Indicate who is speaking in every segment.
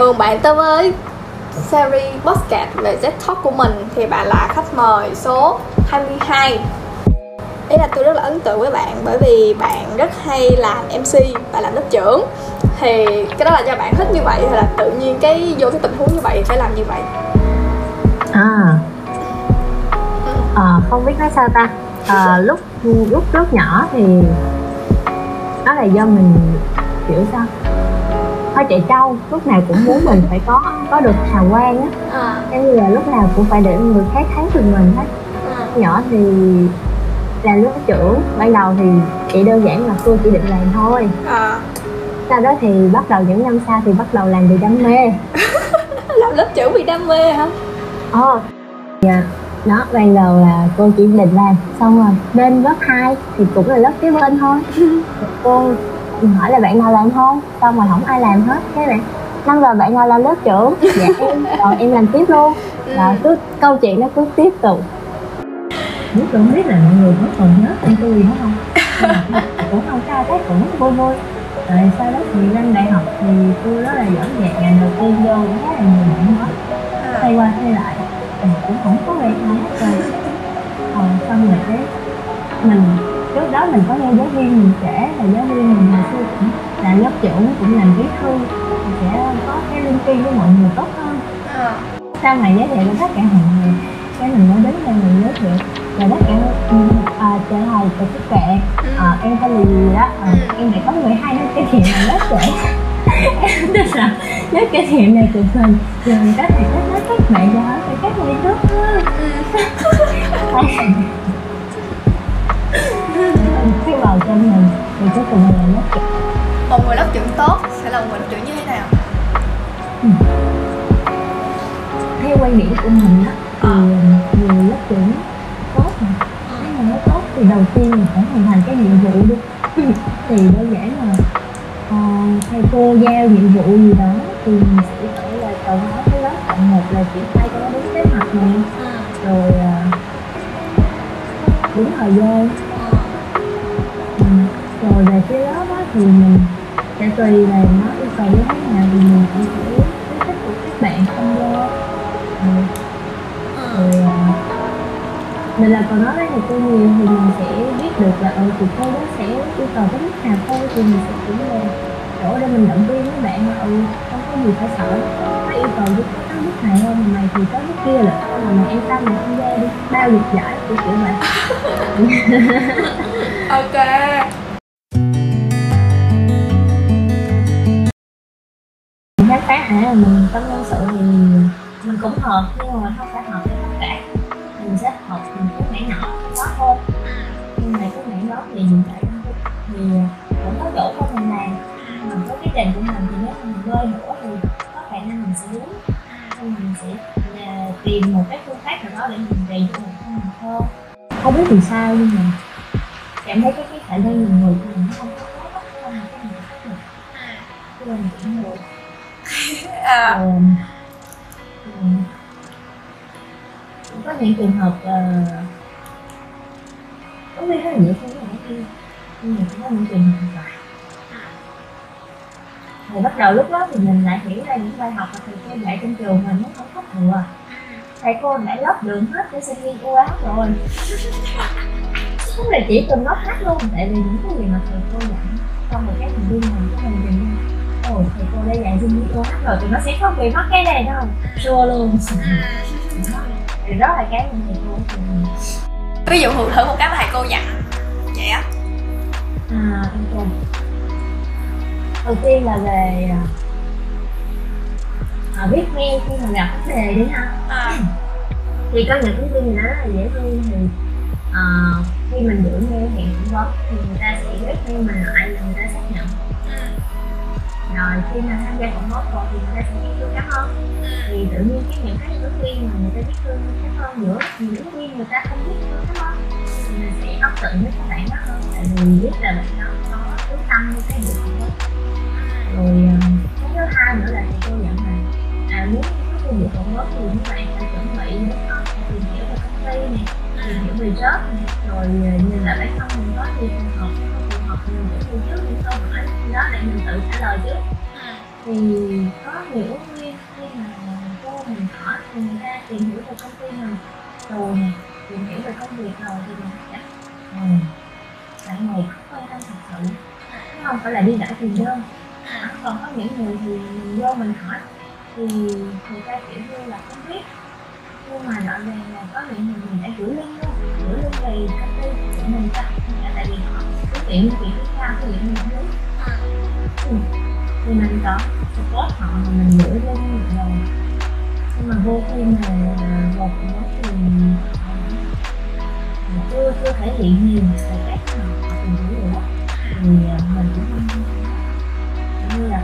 Speaker 1: mừng bạn tới với series podcast về Z Talk của mình. Thì bạn là khách mời số 22 ý là tôi rất là ấn tượng với bạn bởi vì bạn rất hay làm MC và làm lớp trưởng. Thì cái đó là do bạn thích như vậy hay là tự nhiên cái vô cái tình huống như vậy phải làm như vậy?
Speaker 2: À. À, không biết nói sao ta. À, lúc lúc lúc nhỏ thì đó là do mình kiểu sao? Hơi chạy trâu lúc nào cũng muốn mình phải có có được hào quang á. À. như là lúc nào cũng phải để người khác thấy được mình hết. À. nhỏ thì là lớp trưởng ban đầu thì chỉ đơn giản là tôi chỉ định làm thôi. À. sau đó thì bắt đầu những năm sau thì bắt đầu làm vì đam mê.
Speaker 1: Làm lớp trưởng vì đam mê hả?
Speaker 2: Ờ. Dạ đó ban đầu là cô chỉ định làm xong rồi lên lớp 2 thì cũng là lớp kế bên thôi. Cô hỏi là bạn nào làm không? Xong rồi không ai làm hết. Cái bạn năm rồi bạn nào làm lớp trưởng. Dạ em rồi em làm tiếp luôn. Rồi cứ câu chuyện nó cứ tiếp tục.
Speaker 3: Biết cũng biết là mọi người vẫn còn nhớ tên tôi gì không? Cũng không sao thấy cũng vui vui. Rồi sau đó thì lên đại học thì tôi rất là giỏi nhạc. Ngành đầu tiên vô cũng khá là nhiều bạn hết thay qua thay lại cũng không có về ai hết rồi còn xong rồi cái mình trước đó mình có nghe giáo viên mình kể là giáo viên mình hồi xưa cũng là lớp trưởng cũng làm bí thư thì sẽ có cái linh ki với mọi người tốt hơn. À. sau này giới thiệu với tất cả mọi người cái mình mới đến đây mình giới thiệu. Và tất cả à, chào thầy chào sức khỏe à, em tên là gì đó à, em lại có người hai năm cái thiện là lớp trẻ em tin là nếu cái thiện này của mình thì mình có thể kết nối các bạn cho hỏi các bạn tốt trong mình thì cuối cùng là lớp
Speaker 1: một người lớp trưởng tốt sẽ là một người lớp trưởng như thế nào?
Speaker 3: Ừ. theo quan điểm của mình á thì à. người lớp trưởng tốt nếu mà nó tốt thì đầu tiên mình phải hoàn thành cái nhiệm vụ đi. Thì đơn giản là uh, thầy cô giao nhiệm vụ gì đó thì mình sẽ phải là cầu nói với lớp cộng một là triển khai cho nó đúng kế hoạch này rồi uh, đúng thời gian rồi về phía lớp á, thì mình sẽ tùy là nó yêu cầu như thế nào thì mình cũng sẽ khuyến khích của các bạn tham gia rồi, rồi à, mình là còn nói với thầy cô nhiều thì mình sẽ biết được là ở ừ, thì cô đó sẽ yêu cầu cái mức nào thôi thì mình sẽ cũng là chỗ để mình động viên các bạn là ừ không có gì phải sợ. Nó yêu cầu giúp cái mức này thôi mà mày thì tới mức kia là mà mày yên tâm mày tham gia đi bao được giải kiểu kiểu vậy.
Speaker 1: Ok
Speaker 3: hả mình trong nhân sự thì mình cũng hợp nhưng mà không phải hợp với tất cả. Mình sẽ hợp mình cái mảng nhỏ đó thôi. Nhưng mà cái mảng đó thì hiện tại thì cũng có chỗ của mình làm mình có cái trình của mình thì nếu mình bơi nữa thì có khả năng mình sẽ đúng nên mình sẽ là tìm một cái phương pháp nào đó để mình rèn cho mình mình hơn không biết vì sao nhưng mà cảm thấy cái cái khả năng mình người của mình nó không có à. Ờ, ừ. um, có những trường hợp là có khi rất là không có với nhưng mà cũng có những trường hợp là thì bắt đầu lúc đó thì mình lại hiểu ra những bài học mà thầy cô dạy trong trường mình nó không có thừa thầy cô đã lót đường hết để sinh viên u áo rồi không là chỉ cần lót hết luôn tại vì những cái gì mà thầy cô dạy trong một các thành viên mình của mình ồ thầy cô đã dạy viên ưu áo rồi thì nó sẽ không bị mất cái này đâu. Sure luôn. Thì đó là cái mình thầy cô
Speaker 1: ví dụ thử một cái mà thầy cô dặn. Vậy á.
Speaker 3: À ok. Đầu tiên là về à, viết mail khi mà gặp vấn đề đi ha. À. thì có những ứng viên rất là dễ thương thì à, khi mình gửi mail hẹn phỏng vấn thì người ta sẽ viết mail mình lại là người ta xác nhận rồi khi mà tham gia cộng góp rồi thì người ta sẽ biết thương cảm hơn, thì tự nhiên cái những cái ứng viên mà người ta biết thương cảm hơn nữa thì ứng viên người ta không biết thương cảm hơn. Thì mình sẽ ấn tượng với các bạn đó hơn tại vì biết là bạn đó có quyết tâm như cái gì đó, rồi ờ, cái thứ hai nữa là thầy cô nhận là à muốn có công việc cộng góp thì các bạn phải chuẩn bị đúng không tìm hiểu về công ty này tìm hiểu về job này rồi ờ, nhìn lại bản thân mình có gì phù hợp phù hợp mình để từ trước những câu đó để mình tự trả lời trước. Thì có nhiều ứng viên khi mà cô mình hỏi thì người ta tìm hiểu về công ty mình rồi nè tìm hiểu về công việc rồi thì mình sẽ ừ, bạn này không quan tâm thật sự. Chứ không phải là đi đợi tiền đơn. Còn có những người thì mình vô mình hỏi thì người ta kiểu như là không biết. Nhưng mà rõ ràng là có những người mình đã gửi link luôn gửi link về công ty của mình cho tại vì họ cái chuyện chuyện cao cái chuyện mình không biết ừ. thì mình có support họ mà mình gửi link rồi nhưng mà vô khi mà à, một nó thì họ chưa chưa thể hiện nhiều về cách mà họ tìm hiểu được thì à, mình cũng như là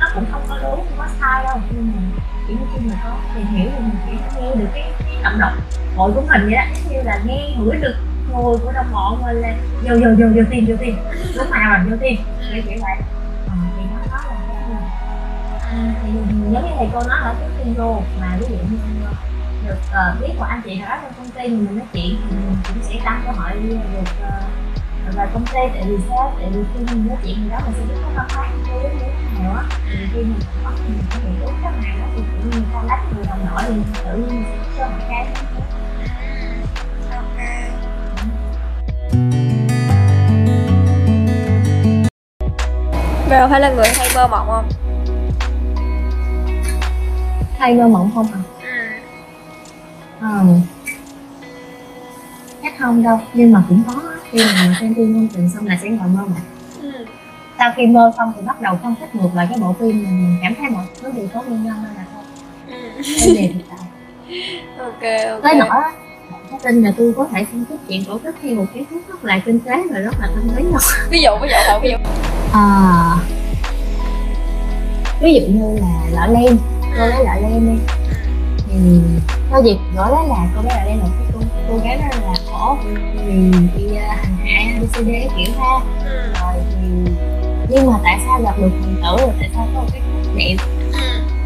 Speaker 3: nó cũng không có đúng không có sai đâu nhưng mà chỉ khi mà có tìm hiểu thì mình chỉ nghe được cái, cái động động hội của mình vậy đó giống như là nghe ngửi được người của đồng bọn mình là vô vô vô vô tiền vô tiền lúc nào mà vô tiền kiểu kiểu vậy. À, thì nó nói là cái gì? À, thì giống như thầy cô nói ở cái tin vô mà ví dụ như được uh, biết của anh chị nào đó trong công ty mình nói chuyện thì mình cũng sẽ tăng cơ hội được ờ, uh, và công ty tại vì sao tại vì khi mình nói chuyện thì đó mình sẽ biết có văn hóa như thế nào á thì khi mình có mình có thể đúng cái này đó thì tự nhiên con đách người đồng đội thì tự nhiên mình sẽ cho một cái.
Speaker 1: Rồi phải là người hay mơ mộng không?
Speaker 3: hay mơ mộng không à?
Speaker 1: Ừ.
Speaker 3: Ờ. chắc không đâu nhưng mà cũng có khi mà xem phim công trình xong là sẽ ngồi mơ mộng
Speaker 1: Ừ.
Speaker 3: sau khi mơ xong thì bắt đầu phân tích ngược lại cái bộ phim mình cảm thấy mọi thứ đều có nguyên nhân nên là thôi
Speaker 1: Ừ.
Speaker 3: vấn đề tại
Speaker 1: Ok ok.
Speaker 3: tới nỗi có tin là tôi có thể phân tích chuyện cổ tích theo một cái hướng rất là kinh tế và rất là tâm lý không
Speaker 1: Ví dụ ví dụ ví dụ.
Speaker 3: à, ví dụ như là lọ lem cô lấy lọ lem đi. Thì thôi gì gọi đó là cô bé lọ lem là cái cô cô gái đó là khổ vì bị uh, hành hạ abcd kiểu ha. Rồi thì nhưng mà tại sao gặp được hoàng tử rồi tại sao có một cái cách đẹp?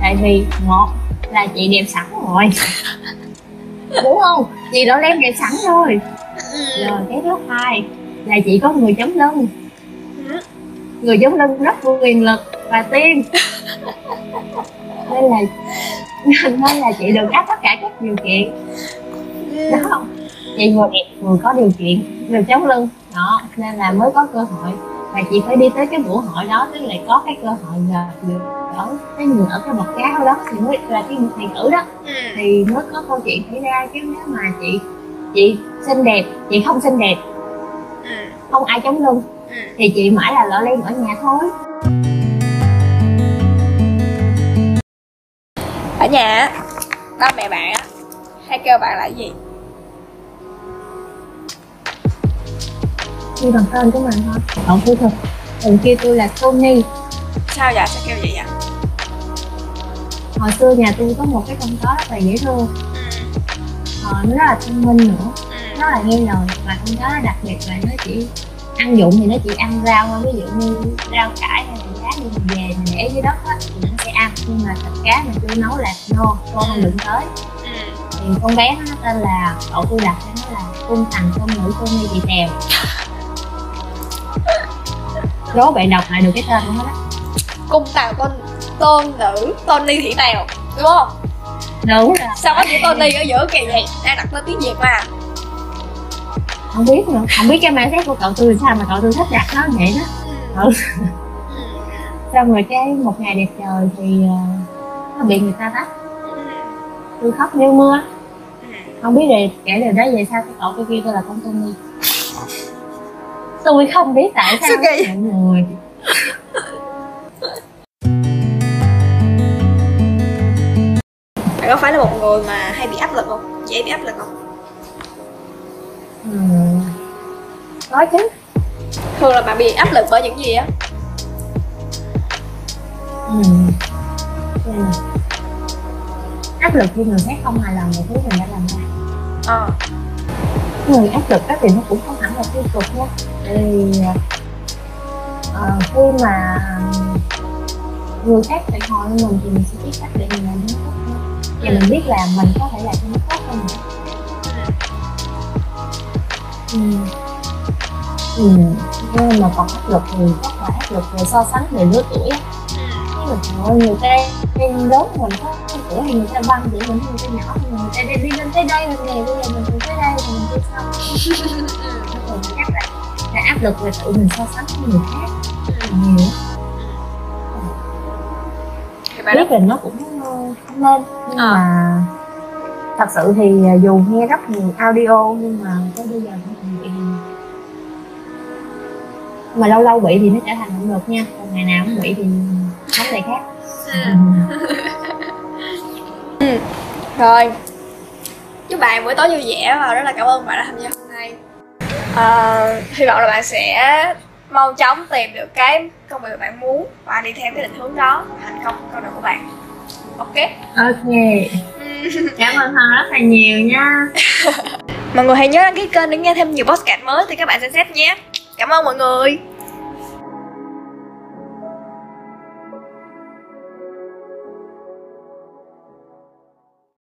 Speaker 3: Tại vì một là chị đẹp sẵn rồi. Đúng không? Chị đã đem đẹp sẵn rồi. Rồi cái thứ hai là chị có người chống lưng. Người chống lưng rất quyền lực và tiên nên là nên là chị được áp tất cả các điều kiện đúng không chị vừa đẹp vừa có điều kiện được chống lưng đó nên là mới có cơ hội và chị phải đi tới cái buổi hội đó tức là có cái cơ hội gặp được ở cái người ở cái bậc cao đó thì mới là cái người thầy tử đó
Speaker 1: Ừ.
Speaker 3: thì mới có câu chuyện xảy ra chứ nếu mà chị chị xinh đẹp chị không xinh đẹp
Speaker 1: Ừ.
Speaker 3: không ai chống lưng
Speaker 1: Ừ.
Speaker 3: thì chị mãi là lọ lem ở nhà thôi
Speaker 1: Ở nhà ba mẹ bạn á hay kêu bạn là cái gì?
Speaker 3: như bằng tên của mình thôi còn tôi thật thường kêu tôi là Tony
Speaker 1: Sao vậy? Sao kêu vậy vậy?
Speaker 3: hồi xưa nhà tôi có một cái con chó rất là dễ thương
Speaker 1: Ừ.
Speaker 3: ờ, nó rất là thông minh nữa
Speaker 1: Ừ.
Speaker 3: nó là nghe lời và con chó nó đặc biệt là nó chỉ ăn dụng thì nó chỉ ăn rau thôi ví dụ như rau cải hay là giá đi mình về mình để dưới đất á thì nó sẽ ăn nhưng mà thịt cá mà chưa nấu là no cô không đụng tới
Speaker 1: Ừ.
Speaker 3: thì con bé nó tên là cậu tôi đặt cho nó là cung thằng công nữ cô nghi chị tèo đố bạn đọc lại được cái tên của nó đó
Speaker 1: Cung tàng tôn tôn nữ Tony Thị Tèo đúng không?
Speaker 3: đúng rồi
Speaker 1: Sao có chữ Tony ở giữa kỳ vậy? Đang đặt tên tiếng Việt mà.
Speaker 3: Không biết nữa không biết cái mindset của cậu tôi sao mà cậu tôi thích đặt nó vậy đó
Speaker 1: Ừ.
Speaker 3: Ừ. Xong rồi cái một ngày đẹp trời thì ờ, nó bị người ta bắt tôi khóc như mưa không biết rồi kể điều đó về sao cậu tôi kêu tôi là con Tony tôi không biết tại sao mọi người
Speaker 1: Bạn có phải là một người mà hay bị áp lực không? Dễ bị áp lực không?
Speaker 3: ừ. Có chứ
Speaker 1: Thường là bạn bị áp lực bởi những gì á?
Speaker 3: ừ. Áp lực khi người khác không hài lòng về thứ mình đã làm ra
Speaker 1: Ờ.
Speaker 3: người áp lực á thì nó cũng không hẳn là tiêu cực nha thì ờ, khi mà người khác phản hồi mình thì mình sẽ biết cách để mình làm nó tốt hơn và mình biết là mình có thể làm cho nó tốt hơn nữa. ừ. Ừ. nhưng mà còn áp lực thì chắc là áp lực về so sánh về lứa tuổi. Mình thôi người ta em đốt mình có cửa thì người ta băng để mình người ta nhỏ hơn người ta đi, đi lên tới đây lên này bây giờ mình từ tới đây thì mình đi xong rồi chắc là, là áp lực là tự mình so sánh với người khác. Nhiều.
Speaker 1: Thì bạn
Speaker 3: biết là nó cũng ờ, không nên nhưng
Speaker 1: Ờ.
Speaker 3: mà thật sự thì dù nghe rất nhiều audio nhưng mà tới bây giờ còn bị mà lâu lâu bị thì nó trở thành động lực nha. Còn ngày nào không bị thì vấn đề khác.
Speaker 1: Rồi. Chúc bạn buổi tối vui vẻ và rất là cảm ơn bạn đã tham gia hôm nay. Ờ, Hy vọng là bạn sẽ mau chóng tìm được cái công việc bạn muốn và đi theo cái định hướng đó thành công con đường của bạn. Ok?
Speaker 3: Ok. Cảm ơn Hân rất là nhiều nha.
Speaker 1: Mọi người hãy nhớ đăng ký kênh để nghe thêm nhiều podcast mới từ các bạn xem xét nhé Cảm ơn mọi người.